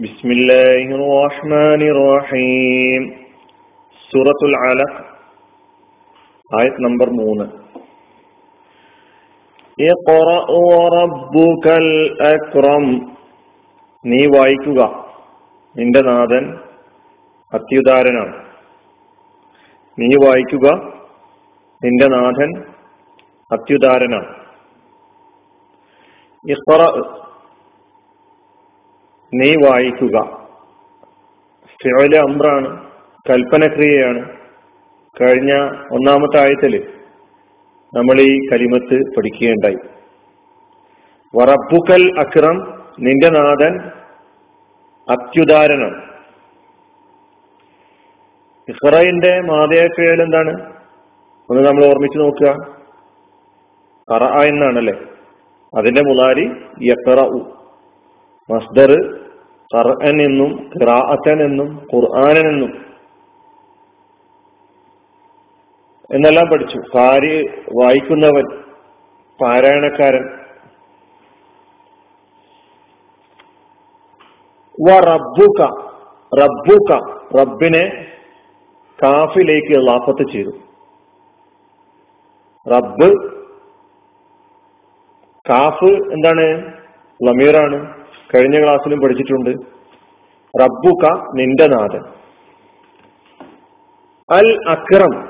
ബിസ്മില്ലാഹിർ റഹ്മാനിർ റഹീം സൂറത്തുൽ അലഖ് ആയത് നമ്പർ മൂന്ന്. നീ വായിക്കുക. നിന്റെ നാഥൻ അത്യുദാരനാണ്. നീ വായിക്കുക. നിന്റെ നാഥൻ അത്യുദാരനാണ്. നീ വായിക്കുക. സ്ഥിരയിലെ അമ്രാണ് കൽപ്പനക്രിയയാണ്. കഴിഞ്ഞ ഒന്നാമത്തെ ആയത്തിൽ നമ്മൾ ഈ കലിമത്ത് പഠിക്കുകയുണ്ടായി. വറപ്പുക്കൽ അക്രം നിന്റെ നാഥൻ അത്യുദാരണം ഇഹ്റയിന്റെ മാതയ ഫിഴൽ എന്താണ്? ഒന്ന് നമ്മൾ ഓർമ്മിച്ച് നോക്കുക. കറ എന്നാണല്ലേ? അതിന്റെ മുലാരി യക്കറ മസ്ദർ ഖർഅൻ എന്നും ഖിറാഅത്തൻ എന്നും ഖുർആൻ എന്നും എന്നെല്ലാം പഠിച്ചു. കാര്യ വായിക്കുന്നവൻ പാരായണക്കാരൻ. റബ്ബുക റബ്ബുക റബ്ബിനെ കാഫിലേക്ക് ലാഫത്ത് ചെയ്തു. റബ്ബ് കാഫ് എന്താണ്? ലമീറാണ്. കഴിഞ്ഞ ക്ലാസ്സിലും പഠിച്ചിട്ടുണ്ട്. റബ്ബുക നിന്റെ നാഥൻ. അൽ അക്രം.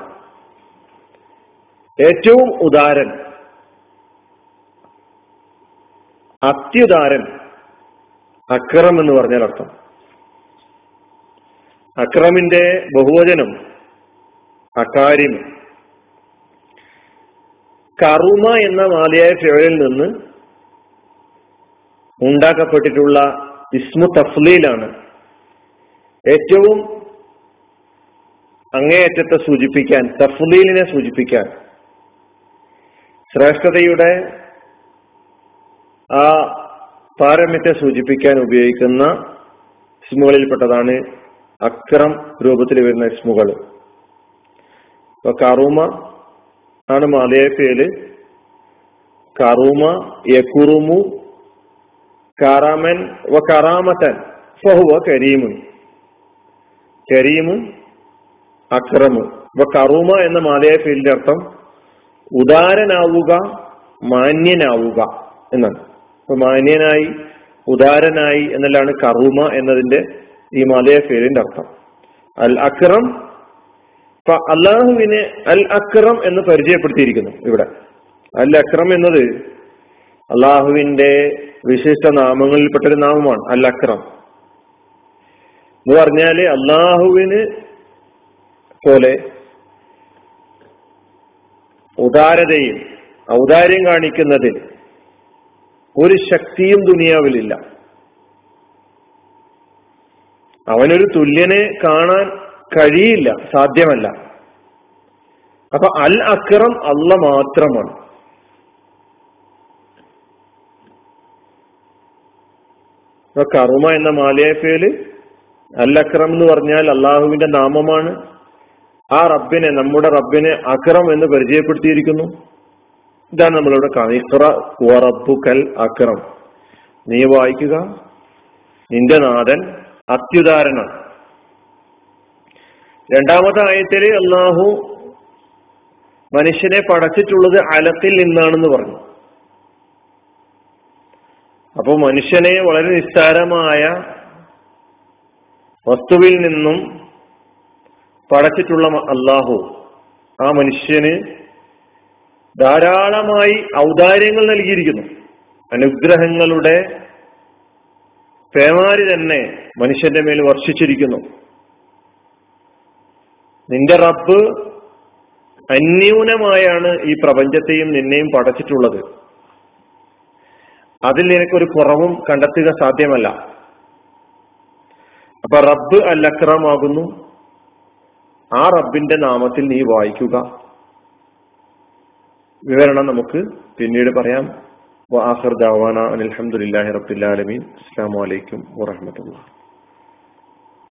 ഏറ്റവും ഉദാരൻ. അത്യുദാരൻ. അക്രം എന്ന് പറഞ്ഞാൽ അർത്ഥം. അക്രമിന്റെ ബഹുവചനം അക്കാര്യം കറുമ എന്ന മാലയായ ഫിഴലിൽ നിന്ന് ഉണ്ടാക്കപ്പെട്ടിട്ടുള്ള ഇസ്മു തഫ്ലീലാണ്. ഏറ്റവും അങ്ങേയറ്റത്തെ സൂചിപ്പിക്കാൻ തഫ്ലീലിനെ സൂചിപ്പിക്കാൻ ശ്രേഷ്ഠതയുടെ ആ പാരമ്യത്തെ സൂചിപ്പിക്കാൻ ഉപയോഗിക്കുന്ന ഇസ്മുകളിൽപ്പെട്ടതാണ് അക്രം രൂപത്തിൽ വരുന്ന ഇസ്മുകൾ. ഇപ്പൊ കറൂമ ആണ് മാലയപ്പേൽ കറൂമ യക്കുറുമു കറാമൻ വ കറാമത്തൻ ഫഹുവ കരീമുൻ. കരീമു അക്രമു. വ കറൂമ എന്ന മാലയ പേരിന്റെ അർത്ഥം ഉദാരനാവുക മാന്യനാവുക എന്നാണ്. അപ്പൊ മാന്യനായി ഉദാരനായി എന്നല്ലാണ് കറുമ എന്നതിന്റെ ഈ മാലയ പേരിന്റെ അർത്ഥം. അൽ അക്രം അള്ളാഹുവിനെ അൽ അക്രം എന്ന് പരിചയപ്പെടുത്തിയിരിക്കുന്നു ഇവിടെ. അൽ അക്രം എന്നത് അള്ളാഹുവിന്റെ വിശിഷ്ട നാമങ്ങളിൽപ്പെട്ടൊരു നാമമാണ് അൽ അക്രം എന്ന് പറഞ്ഞാൽ അള്ളാഹുവിന് പോലെ ഉദാരതയും ഔദാര്യം കാണിക്കുന്നതിൽ ഒരു ശക്തിയും ദുനിയാവിലില്ല. അവനൊരു തുല്യനെ കാണാൻ കഴിയില്ല സാധ്യമല്ല. അപ്പൊ അൽ അക്രം അല്ല മാത്രമാണ്. കറുമ എന്ന മാലയഫേൽ അൽ അക്രം എന്ന് പറഞ്ഞാൽ അള്ളാഹുവിന്റെ നാമമാണ്. ആ റബ്ബിനെ നമ്മുടെ റബ്ബിനെ അക്രം എന്ന് പരിചയപ്പെടുത്തിയിരിക്കുന്നു. ഇതാണ് നമ്മളിവിടെ റബ്ബുക്കൽ അക്രം. നീ വായിക്കുക. നിന്റെ നാഥൻ അത്യുദാരനാണ് രണ്ടാമത്തെ ആയത്തിൽ അള്ളാഹു മനുഷ്യനെ പടച്ചിട്ടുള്ളത് അലത്തിൽ നിന്നാണെന്ന് പറഞ്ഞു. അപ്പോൾ മനുഷ്യനെ വളരെ നിസ്സാരമായ വസ്തുവിൽ നിന്നും പടച്ചിട്ടുള്ള അള്ളാഹു ആ മനുഷ്യന് ധാരാളമായി ഔദാര്യങ്ങൾ നൽകിയിരിക്കുന്നു. അനുഗ്രഹങ്ങളുടെ പേമാരി തന്നെ മനുഷ്യന്റെ മേൽ വർഷിച്ചിരിക്കുന്നു. നിന്റെ റബ്ബ് അന്യൂനമായാണ് ഈ പ്രപഞ്ചത്തെയും നിന്നെയും പടച്ചിട്ടുള്ളത്. അതിൽ നിനക്കൊരു കുറവും കണ്ടെത്തുക സാധ്യമല്ല. അപ്പൊ റബ്ബ് അൽ അക്രമാകുന്നു ആ റബ്ബിന്റെ നാമത്തിൽ നീ വായിക്കുക. വിവരണം നമുക്ക് പിന്നീട് പറയാം. വാഹർ ദാവാന അലഹമുല്ലാഹി റബ്ബില്ലാലമീൻ അസ്സാം വലൈക്കും വാഹമത്തുള്ള